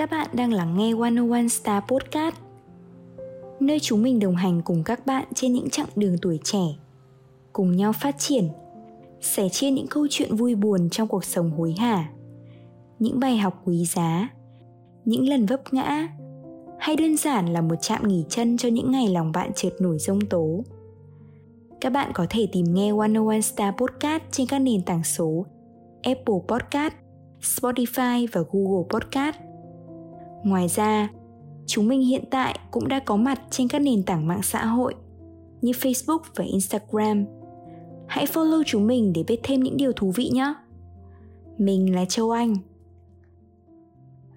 Các bạn đang lắng nghe 101 Star Podcast. Nơi chúng mình đồng hành cùng các bạn trên những chặng đường tuổi trẻ. Cùng nhau phát triển Sẻ chia những câu chuyện vui buồn trong cuộc sống hối hả. Những bài học quý giá Những lần vấp ngã Hay đơn giản là một trạm nghỉ chân cho những ngày lòng bạn trượt nổi rông tố. Các bạn có thể tìm nghe 101 Star Podcast trên các nền tảng số Apple Podcast, Spotify và Google Podcast. Ngoài ra, chúng mình hiện tại cũng đã có mặt trên các nền tảng mạng xã hội như Facebook và Instagram. Hãy follow chúng mình để biết thêm những điều thú vị nhé. Mình là Châu Anh.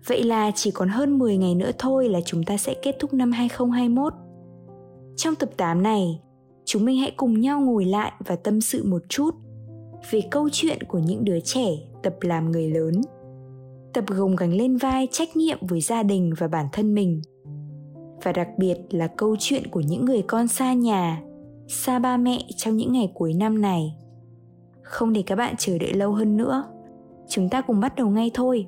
Vậy là chỉ còn hơn 10 ngày nữa thôi là chúng ta sẽ kết thúc năm 2021. Trong tập 8 này, chúng mình hãy cùng nhau ngồi lại và tâm sự một chút về câu chuyện của những đứa trẻ tập làm người lớn tập gồng gánh lên vai trách nhiệm với gia đình và bản thân mình. Và đặc biệt là câu chuyện của những người con xa nhà, xa ba mẹ trong những ngày cuối năm này. Không để các bạn chờ đợi lâu hơn nữa. Chúng ta cùng bắt đầu ngay thôi.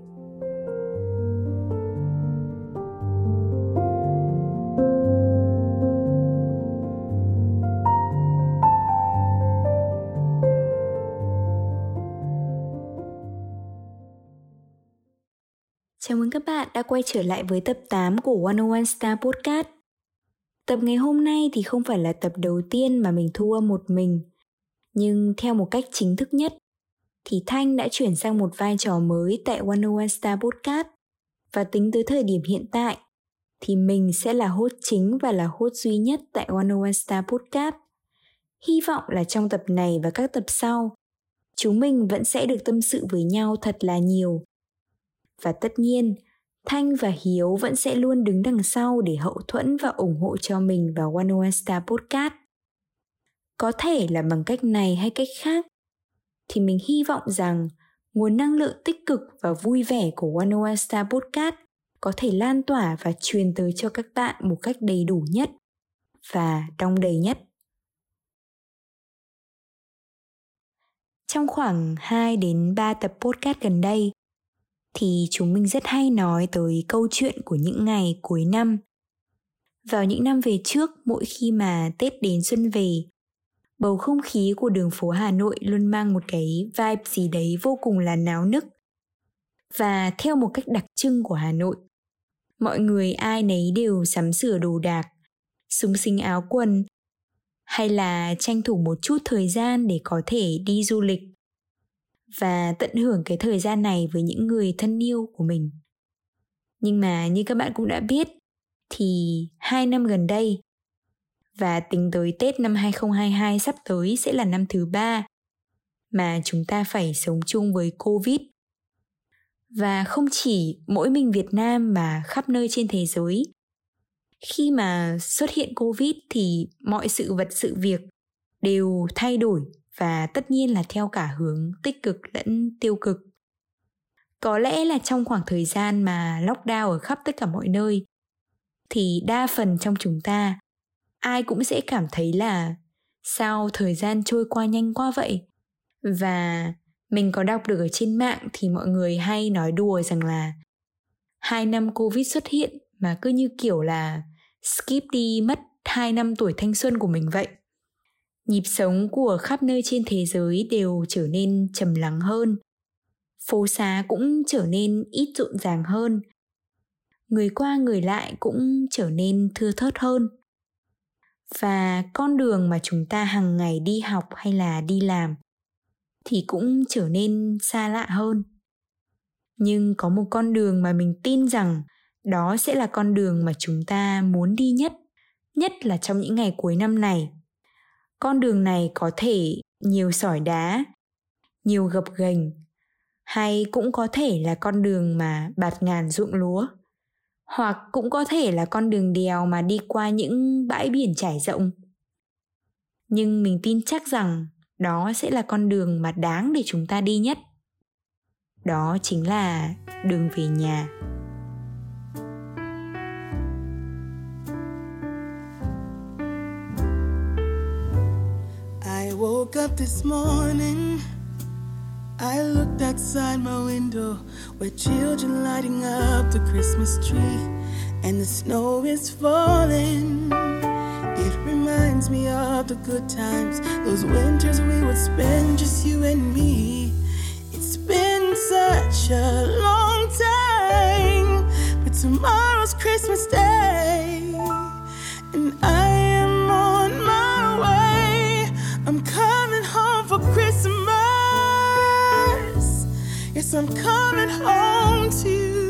Chào mừng các bạn đã quay trở lại với tập 8 của 101 Star Podcast. Tập ngày hôm nay thì không phải là tập đầu tiên mà mình thu âm một mình, nhưng theo một cách chính thức nhất thì Thanh đã chuyển sang một vai trò mới tại 101 Star Podcast và tính tới thời điểm hiện tại thì mình sẽ là host chính và là host duy nhất tại 101 Star Podcast. Hy vọng là trong tập này và các tập sau, chúng mình vẫn sẽ được tâm sự với nhau thật là nhiều và tất nhiên Thanh và Hiếu vẫn sẽ luôn đứng đằng sau để hậu thuẫn và ủng hộ cho mình vào One One Star Podcast. Có thể là bằng cách này hay cách khác, thì mình hy vọng rằng nguồn năng lượng tích cực và vui vẻ của One One Star Podcast có thể lan tỏa và truyền tới cho các bạn một cách đầy đủ nhất và đong đầy nhất. Trong khoảng 2 đến 3 tập podcast gần đây, thì chúng mình rất hay nói tới câu chuyện của những ngày cuối năm. Vào những năm về trước, mỗi khi mà tết đến xuân về, bầu không khí của đường phố hà nội luôn mang một cái vibe gì đấy vô cùng là náo nức. Và theo một cách đặc trưng của hà nội, mọi người ai nấy đều sắm sửa đồ đạc, súng sinh áo quần, hay là tranh thủ một chút thời gian để có thể đi du lịch và tận hưởng cái thời gian này với những người thân yêu của mình nhưng mà như các bạn cũng đã biết, thì hai năm gần đây và tính tới Tết năm 2022 sắp tới sẽ là năm thứ ba mà chúng ta phải sống chung với Covid. Và không chỉ mỗi mình Việt Nam mà khắp nơi trên thế giới. Khi mà xuất hiện Covid thì mọi sự vật, sự việc đều thay đổi và tất nhiên là theo cả hướng tích cực lẫn tiêu cực. Có lẽ là trong khoảng thời gian mà lockdown ở khắp tất cả mọi nơi, thì đa phần trong chúng ta, ai cũng sẽ cảm thấy là sao thời gian trôi qua nhanh quá vậy? Và mình có đọc được ở trên mạng thì mọi người hay nói đùa rằng là hai năm covid xuất hiện mà cứ như kiểu là skip đi mất hai năm tuổi thanh xuân của mình vậy nhịp sống của khắp nơi trên thế giới đều trở nên trầm lắng hơn. Phố xá cũng trở nên ít rộn ràng hơn. Người qua người lại cũng trở nên thưa thớt hơn. Và con đường mà chúng ta hàng ngày đi học hay là đi làm thì cũng trở nên xa lạ hơn. Nhưng có một con đường mà mình tin rằng đó sẽ là con đường mà chúng ta muốn đi nhất nhất là trong những ngày cuối năm này con đường này có thể nhiều sỏi đá, nhiều gập ghềnh, hay cũng có thể là con đường mà bạt ngàn ruộng lúa, hoặc cũng có thể là con đường đèo mà đi qua những bãi biển trải rộng. Nhưng mình tin chắc rằng đó sẽ là con đường mà đáng để chúng ta đi nhất. Đó chính là đường về nhà. Woke up this morning I looked outside my window where children lighting up the Christmas tree and the snow is falling. It reminds me of the good times, those winters we would spend just you and me. It's been such a long time, but tomorrow's Christmas Day, and I am on my way. I'm coming Christmas. Yes, I'm coming home to you.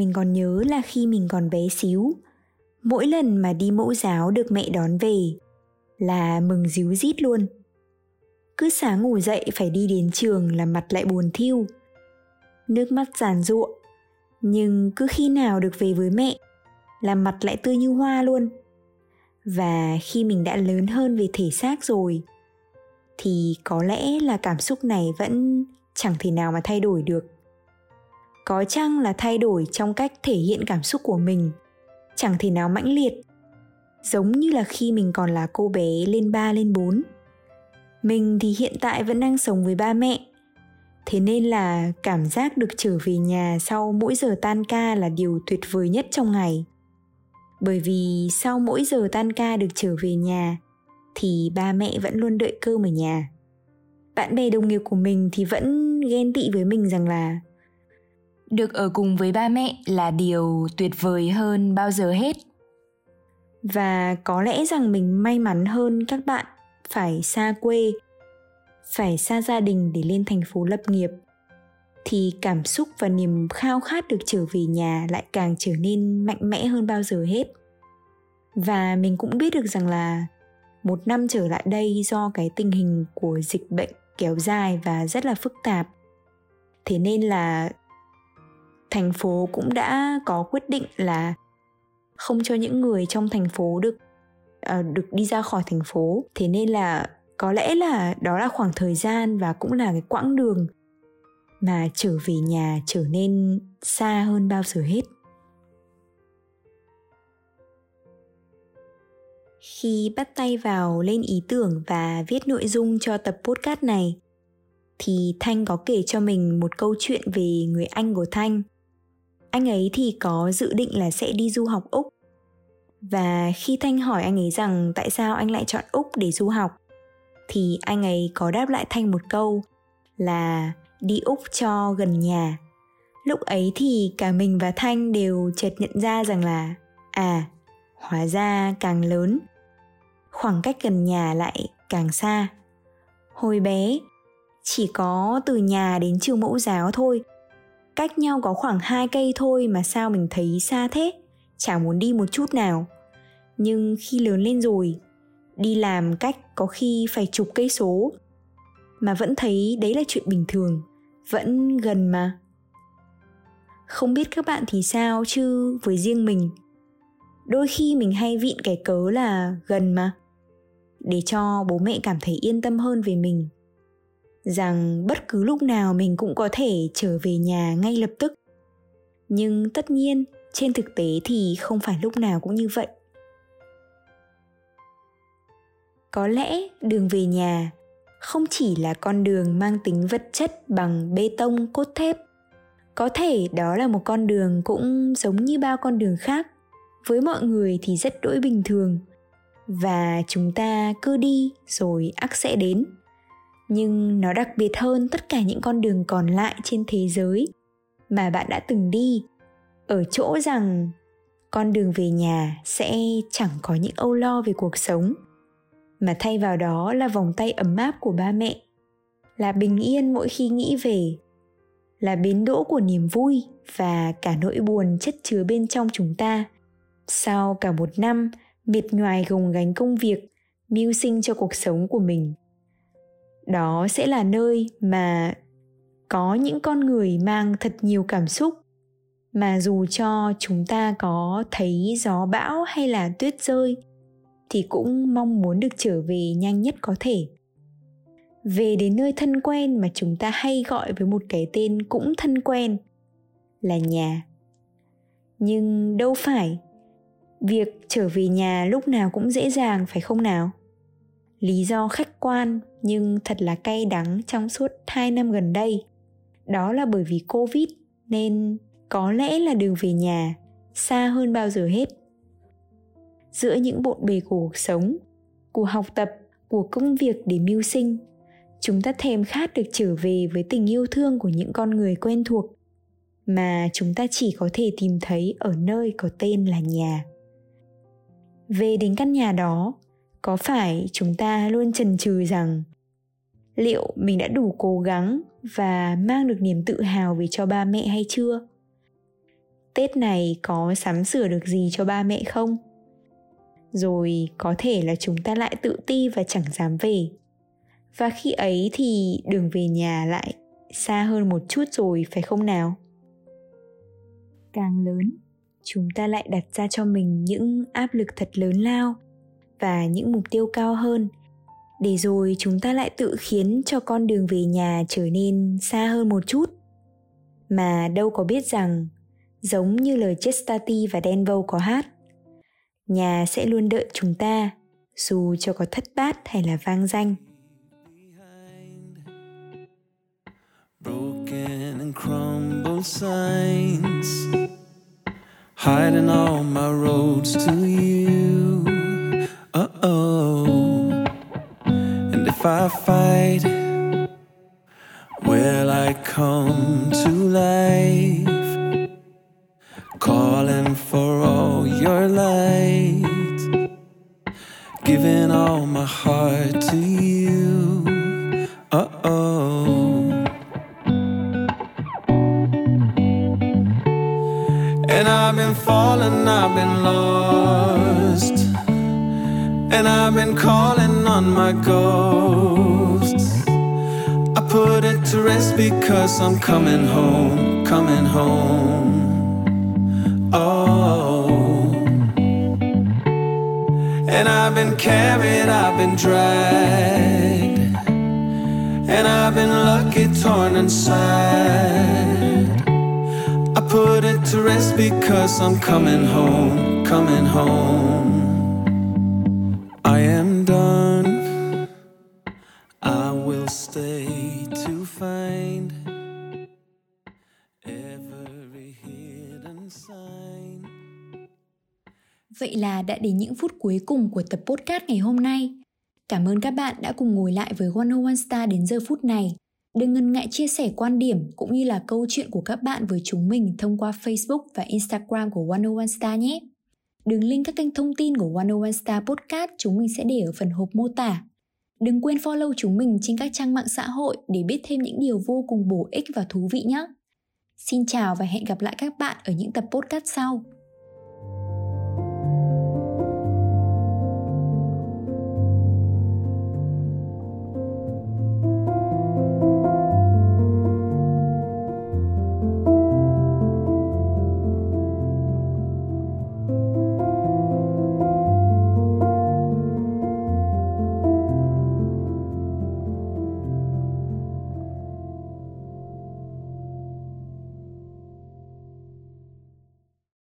Mình còn nhớ là khi mình còn bé xíu, mỗi lần mà đi mẫu giáo được mẹ đón về là mừng díu dít luôn. Cứ sáng ngủ dậy phải đi đến trường là mặt lại buồn thiêu. Nước mắt giàn ruộng. nhưng cứ khi nào được về với mẹ là mặt lại tươi như hoa luôn. Và khi mình đã lớn hơn về thể xác rồi thì có lẽ là cảm xúc này vẫn chẳng thể nào mà thay đổi được có chăng là thay đổi trong cách thể hiện cảm xúc của mình chẳng thể nào mãnh liệt giống như là khi mình còn là cô bé lên 3 lên 4. Mình thì hiện tại vẫn đang sống với ba mẹ. Thế nên là cảm giác được trở về nhà sau mỗi giờ tan ca là điều tuyệt vời nhất trong ngày. Bởi vì sau mỗi giờ tan ca được trở về nhà, thì ba mẹ vẫn luôn đợi cơm ở nhà. Bạn bè đồng nghiệp của mình thì vẫn ghen tị với mình rằng là được ở cùng với ba mẹ là điều tuyệt vời hơn bao giờ hết. Và có lẽ rằng mình may mắn hơn các bạn phải xa quê, phải xa gia đình để lên thành phố lập nghiệp, thì cảm xúc và niềm khao khát được trở về nhà lại càng trở nên mạnh mẽ hơn bao giờ hết. Và mình cũng biết được rằng là một năm trở lại đây do cái tình hình của dịch bệnh kéo dài và rất là phức tạp. Thế nên là thành phố cũng đã có quyết định là không cho những người trong thành phố được uh, được đi ra khỏi thành phố. Thế nên là có lẽ là đó là khoảng thời gian và cũng là cái quãng đường mà trở về nhà trở nên xa hơn bao giờ hết. Khi bắt tay vào lên ý tưởng và viết nội dung cho tập podcast này thì thanh có kể cho mình một câu chuyện về người anh của thanh anh ấy thì có dự định là sẽ đi du học úc. Và khi thanh hỏi anh ấy rằng tại sao anh lại chọn úc để du học, thì anh ấy có đáp lại thanh một câu là đi úc cho gần nhà lúc ấy thì cả mình và thanh đều chợt nhận ra rằng là à hóa ra càng lớn, khoảng cách gần nhà lại càng xa. Hồi bé, chỉ có từ nhà đến trường mẫu giáo thôi cách nhau có khoảng hai cây thôi mà sao mình thấy xa thế? Chả muốn đi một chút nào. Nhưng khi lớn lên rồi, đi làm cách có khi phải chục cây số. Mà vẫn thấy đấy là chuyện bình thường, vẫn gần mà. Không biết các bạn thì sao chứ với riêng mình? Đôi khi mình hay vịn cái cớ là gần mà, để cho bố mẹ cảm thấy yên tâm hơn về mình rằng bất cứ lúc nào mình cũng có thể trở về nhà ngay lập tức. Nhưng tất nhiên, trên thực tế thì không phải lúc nào cũng như vậy. Có lẽ đường về nhà không chỉ là con đường mang tính vật chất bằng bê tông, cốt thép. Có thể đó là một con đường cũng giống như bao con đường khác. Với mọi người thì rất đỗi bình thường. Và chúng ta cứ đi, rồi ác sẽ đến nhưng nó đặc biệt hơn tất cả những con đường còn lại trên thế giới mà bạn đã từng đi. Ở chỗ rằng con đường về nhà sẽ chẳng có những âu lo về cuộc sống, mà thay vào đó là vòng tay ấm áp của ba mẹ, là bình yên mỗi khi nghĩ về, là bến đỗ của niềm vui và cả nỗi buồn chất chứa bên trong chúng ta. Sau cả một năm miệt nhoài gồng gánh công việc, mưu sinh cho cuộc sống của mình đó sẽ là nơi mà có những con người mang thật nhiều cảm xúc. Mà dù cho chúng ta có thấy gió bão hay là tuyết rơi, thì cũng mong muốn được trở về nhanh nhất có thể. Về đến nơi thân quen mà chúng ta hay gọi với một cái tên cũng thân quen là nhà. Nhưng đâu phải, việc trở về nhà lúc nào cũng dễ dàng, phải không nào? Lý do khách quan, nhưng thật là cay đắng trong suốt 2 năm gần đây. Đó là bởi vì covid, nên có lẽ là đường về nhà, xa hơn bao giờ hết. Giữa những bộn bề của cuộc sống, của học tập, của công việc để mưu sinh, chúng ta thèm khát được trở về với tình yêu thương của những con người quen thuộc, mà chúng ta chỉ có thể tìm thấy ở nơi có tên là nhà. Về đến căn nhà đó có phải chúng ta luôn chần chừ rằng liệu mình đã đủ cố gắng và mang được niềm tự hào về cho ba mẹ hay chưa? Tết này có sắm sửa được gì cho ba mẹ không? Rồi có thể là chúng ta lại tự ti và chẳng dám về. Và khi ấy thì đường về nhà lại xa hơn một chút rồi, phải không nào? Càng lớn, chúng ta lại đặt ra cho mình những áp lực thật lớn lao và những mục tiêu cao hơn. Để rồi chúng ta lại tự khiến cho con đường về nhà trở nên xa hơn một chút. Mà đâu có biết rằng, giống như lời Chestati và Denvo có hát, nhà sẽ luôn đợi chúng ta, dù cho có thất bát hay là vang danh. Broken and crumbled signs, Hiding all my roads to you. If I fight Will I come to life calling for all your light, giving all my heart to you. Uh oh. And I've been falling, I've been lost, and I've been calling on my ghosts. I put it to rest because I'm coming home, coming home. Oh, and I've been carried, I've been dragged, and I've been lucky, torn sad. I put it to rest because I'm coming home, coming home. Vậy là đã đến những phút cuối cùng của tập podcast ngày hôm nay. Cảm ơn các bạn đã cùng ngồi lại với 101 Star đến giờ phút này. Đừng ngần ngại chia sẻ quan điểm cũng như là câu chuyện của các bạn với chúng mình thông qua Facebook và Instagram của 101 Star nhé. Đường link các kênh thông tin của 101 Star Podcast chúng mình sẽ để ở phần hộp mô tả. Đừng quên follow chúng mình trên các trang mạng xã hội để biết thêm những điều vô cùng bổ ích và thú vị nhé. Xin chào và hẹn gặp lại các bạn ở những tập podcast sau.